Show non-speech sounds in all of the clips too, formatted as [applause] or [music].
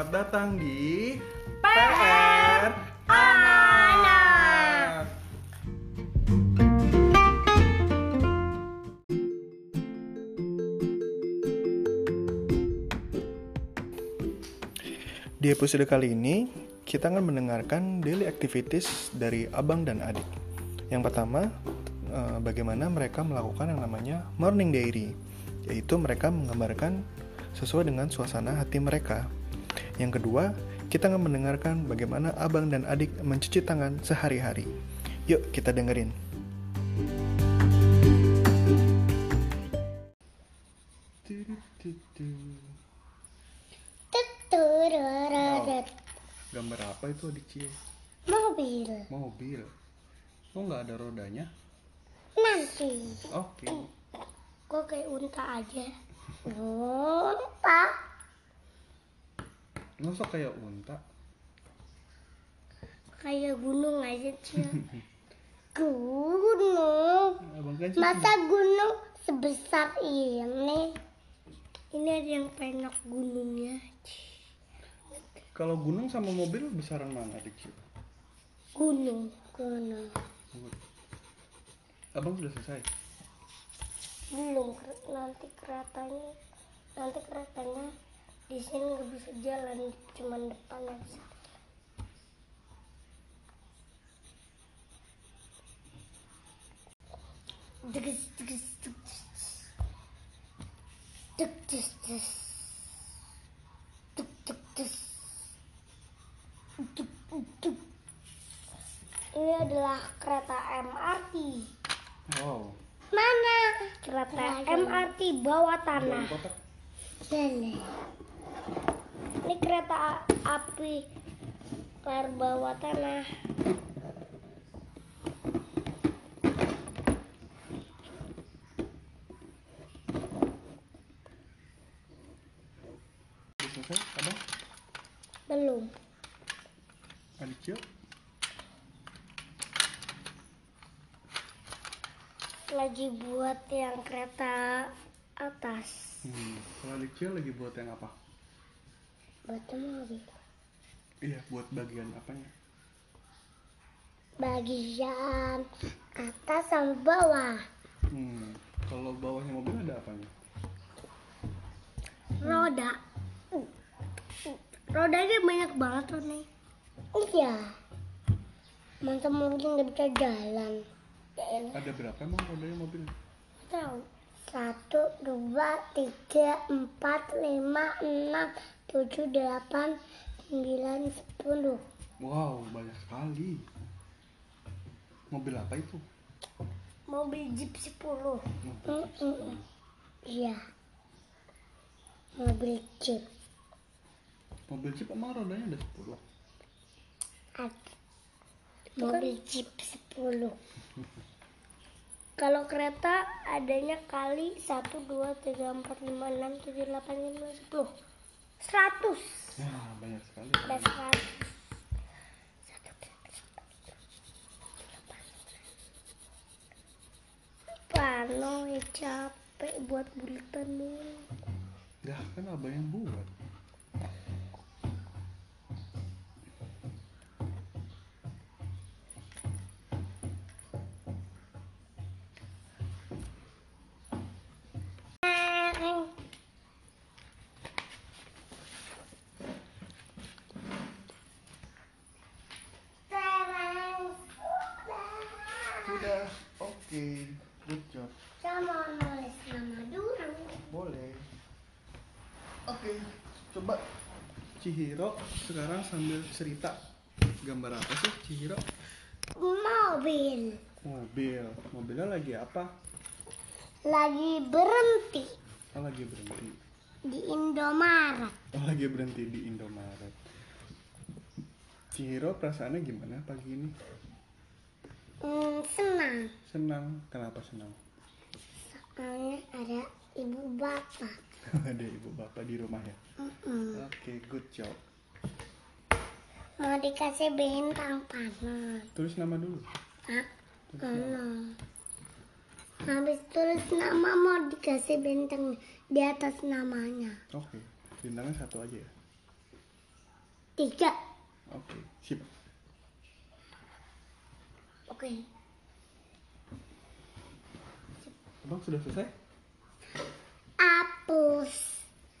Selamat datang di PR Anak. Di episode kali ini, kita akan mendengarkan daily activities dari abang dan adik. Yang pertama, eh, bagaimana mereka melakukan yang namanya morning diary, yaitu mereka menggambarkan sesuai dengan suasana hati mereka. Yang kedua, kita akan mendengarkan bagaimana abang dan adik mencuci tangan sehari-hari. Yuk, kita dengerin. Gambar apa itu adik Cie? Mobil. Mobil. Oh nggak ada rodanya? Nanti. Oke. Kok kayak unta aja? Unta. Masa kayak unta? Kayak gunung aja sih. [laughs] Gunung. Masa gunung sebesar ini? Ini ada yang penak gunungnya. Kalau gunung sama mobil besaran mana Cie? Gunung, gunung. Abang sudah selesai? Belum nanti keretanya, nanti keretanya di sini nggak bisa jalan, cuma depan yang bisa. Deges, deges, deges. Deg. Deg, deg, des. Deg, deg. Ini adalah kereta MRT. Wow. Mana kereta MRT bawah tanah? Dalam kereta api layar bawah tanah. Sudah selesai, abang? Belum. Adik Cie? Lagi buat yang kereta atas. Hmm. Kalau lagi buat yang apa? Buat mobil. Iya, buat bagian apanya? Bagian atas sama bawah. Hmm. Kalau bawahnya mobil ada apanya? Roda. Rodanya banyak banget nih. Iya. Masa mobil nggak bisa jalan. Ada berapa emang rodanya mobil? tahu satu dua tiga empat lima enam tujuh delapan sembilan sepuluh Wow, banyak sekali. Mobil apa itu? mobil jeep sepuluh sepuluh. iya mobil jeep Mobil Jeep emang rodanya ada 10? Ad- mobil jeep sepuluh [laughs] kalau kereta adanya kali satu dua tiga empat lima enam tujuh delapan lima sepuluh seratus Ya, banyak sekali. ada seratus Satu, Pano ya capek buat bulatan mulu. Ya, kan abang yang buat. Coba Cihiro sekarang sambil cerita. Gambar apa sih Cihiro? Mobil Mobil. Mobilnya lagi apa? lagi berhenti Oh, lagi berhenti. di Indomaret. Oh, lagi berhenti di Indomaret. Cihiro perasaannya gimana pagi ini? Hmm, senang Senang. Kenapa senang? soalnya ada ibu bapak. [laughs] Ada ibu bapak di rumah ya. Mm-mm. Oke, good job. Mau dikasih bintang panas. Tulis nama dulu. Pak. Halo. Habis tulis nama mau dikasih bintang di atas namanya. Oke, bintangnya satu aja ya. tiga Oke, sip. oke Abang sudah selesai? Hapus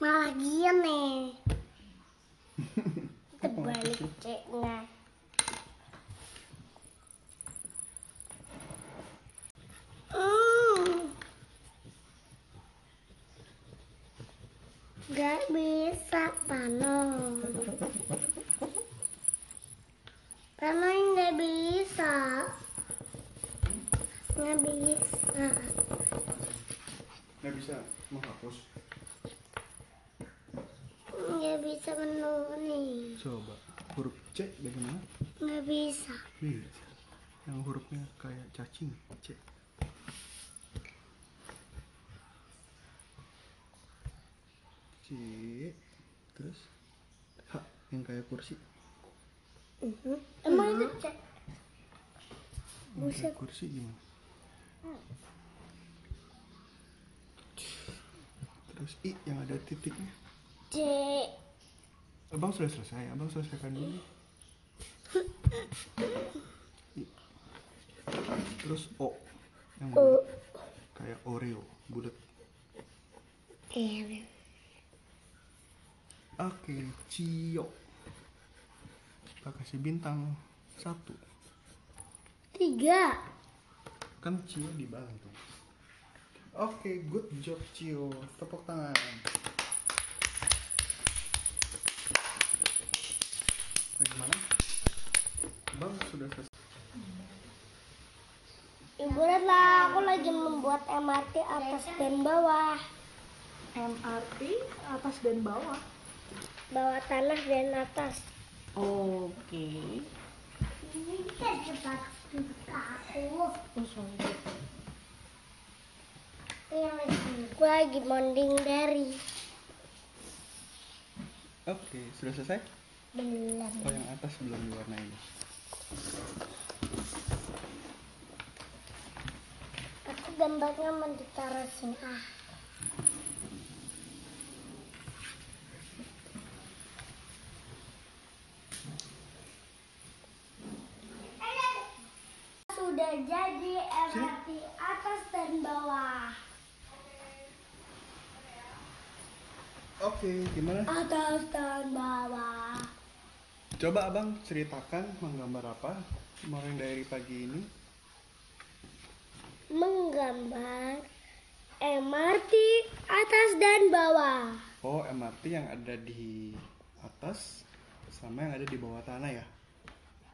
malah gini [laughs] terbalik ceknya. Hmm. Gak bisa panon Panon gak bisa. Gak bisa. Nggak bisa menghapus. Gak bisa menulis Coba huruf C bagaimana? Gak bisa Bisa. Yang hurufnya kayak cacing, C. C. Terus H yang kayak kursi. Emang itu Yang kayak kursi gimana? Terus I yang ada titiknya. C Abang sudah selesai, abang selesaikan dulu. Terus O yang bulat. kayak Oreo, bulat. Oke, Cio. Kita kasih bintang satu. Tiga Kan Cio dibantu. Oke, good job Cio. Tepuk tangan. Bagaimana? Bang sudah selesai. Ibu aku lagi membuat MRT atas dan bawah MRT atas dan bawah. Bawah tanah dan atas Oke. Ini kita cepat aku Oh, sorry. Gue lagi monding dari Oke, sudah selesai? Belum Oh, yang atas belum diwarnai. Aku gambarnya mau ditaruh sini. Ah. Sudah jadi MRT atas dan bawah. Oke, gimana? Atas dan bawah Coba abang ceritakan menggambar apa morning diary pagi ini. Menggambar MRT atas dan bawah Oh, MRT yang ada di atas sama yang ada di bawah tanah ya?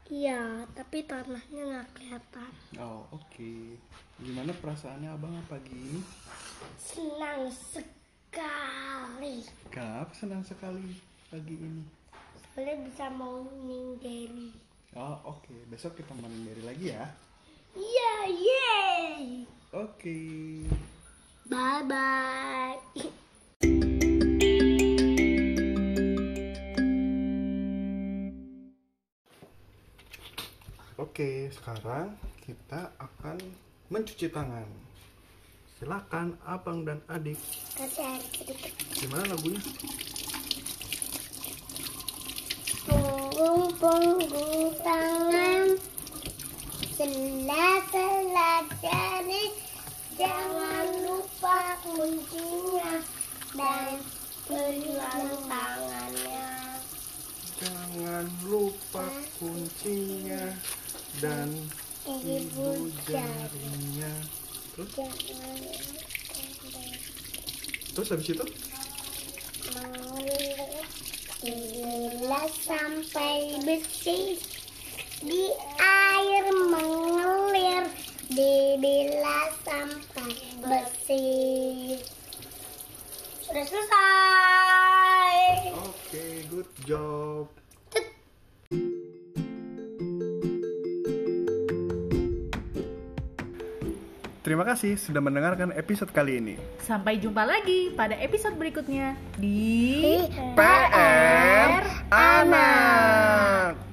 Iya, tapi tanahnya nggak kelihatan Oh, oke. Gimana perasaannya abang pagi ini? Senang sekali Kenapa senang sekali pagi ini? Soalnya bisa morning dari Oh, oke. Besok kita morning diary lagi ya. Iya, yeay Oke. Bye bye. Oke, sekarang kita akan mencuci tangan. Silakan abang dan adik. Kasih air sedikit. Gimana lagunya? Punggung punggung tangan. Sela sela jari. Jangan lupa kuncinya dan pegang tangannya. Jangan lupa kuncinya dan ibu jarinya. Terus, terus habis itu? mengalir Bila sampai bersih Di air mengalir. Dibilas sampai bersih. Sudah selesai. Oke, good job. Terima kasih sudah mendengarkan episode kali ini. Sampai jumpa lagi pada episode berikutnya di PR Anak.